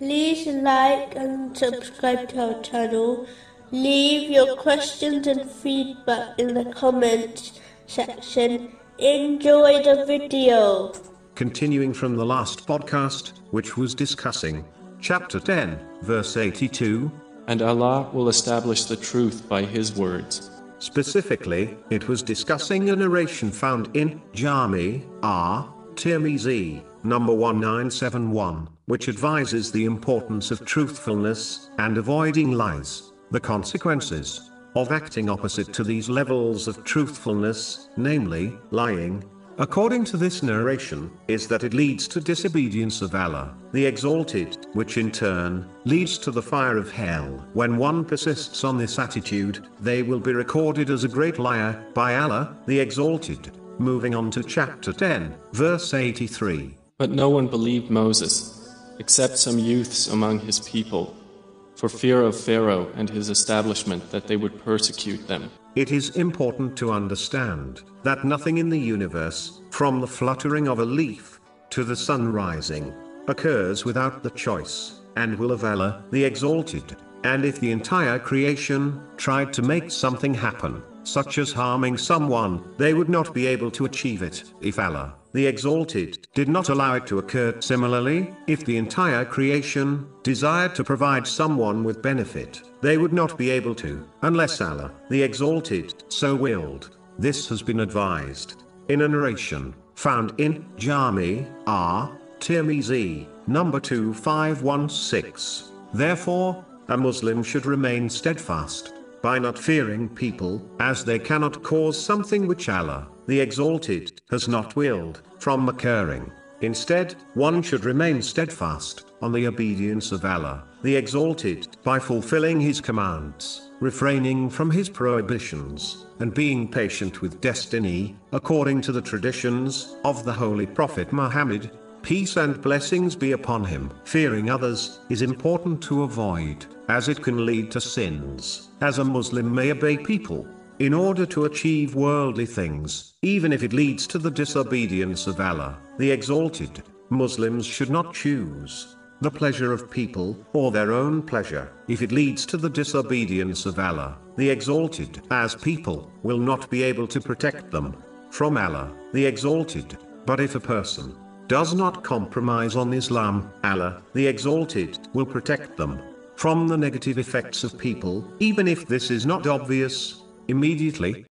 like and subscribe to our channel. Leave your questions and feedback in the comments section. Enjoy the video. Continuing from the last podcast, which was discussing chapter 10, verse 82, And Allah will establish the truth by His words. specifically, it was discussing a narration found in Jami R. Tirmizi, number 1971, which advises the importance of truthfulness and avoiding lies, the consequences of acting opposite to these levels of truthfulness, namely, lying, According to this narration, is that it leads to disobedience of Allah, the Exalted, which in turn leads to the fire of hell. When one persists on this attitude, they will be recorded as a great liar by Allah, the Exalted. Moving on to chapter 10, verse 83. But no one believed Moses, except some youths among his people, for fear of Pharaoh and his establishment that they would persecute them. It is important to understand that nothing in the universe, from the fluttering of a leaf to the sun rising, occurs without the choice and will of Allah, the Exalted. And if the entire creation tried to make something happen, such as harming someone, they would not be able to achieve it if Allah, the Exalted, did not allow it to occur. Similarly, if the entire creation desired to provide someone with benefit, they would not be able to, unless Allah, the Exalted, so willed. This has been advised in a narration found in Jami R. Tirmizi, number 2516. Therefore, a Muslim should remain steadfast by not fearing people, as they cannot cause something which Allah, the Exalted, has not willed, from occurring. Instead, one should remain steadfast on the obedience of Allah, the Exalted, by fulfilling His commands, refraining from His prohibitions, and being patient with destiny, according to the traditions of the Holy Prophet Muhammad. Peace and blessings be upon him. Fearing others is important to avoid, as it can lead to sins, as a Muslim may obey people in order to achieve worldly things, even if it leads to the disobedience of Allah, the Exalted. Muslims should not choose the pleasure of people or their own pleasure if it leads to the disobedience of Allah, the Exalted, as people will not be able to protect them from Allah, the Exalted. But if a person does not compromise on Islam, Allah, the Exalted, will protect them from the negative effects of people, even if this is not obvious immediately.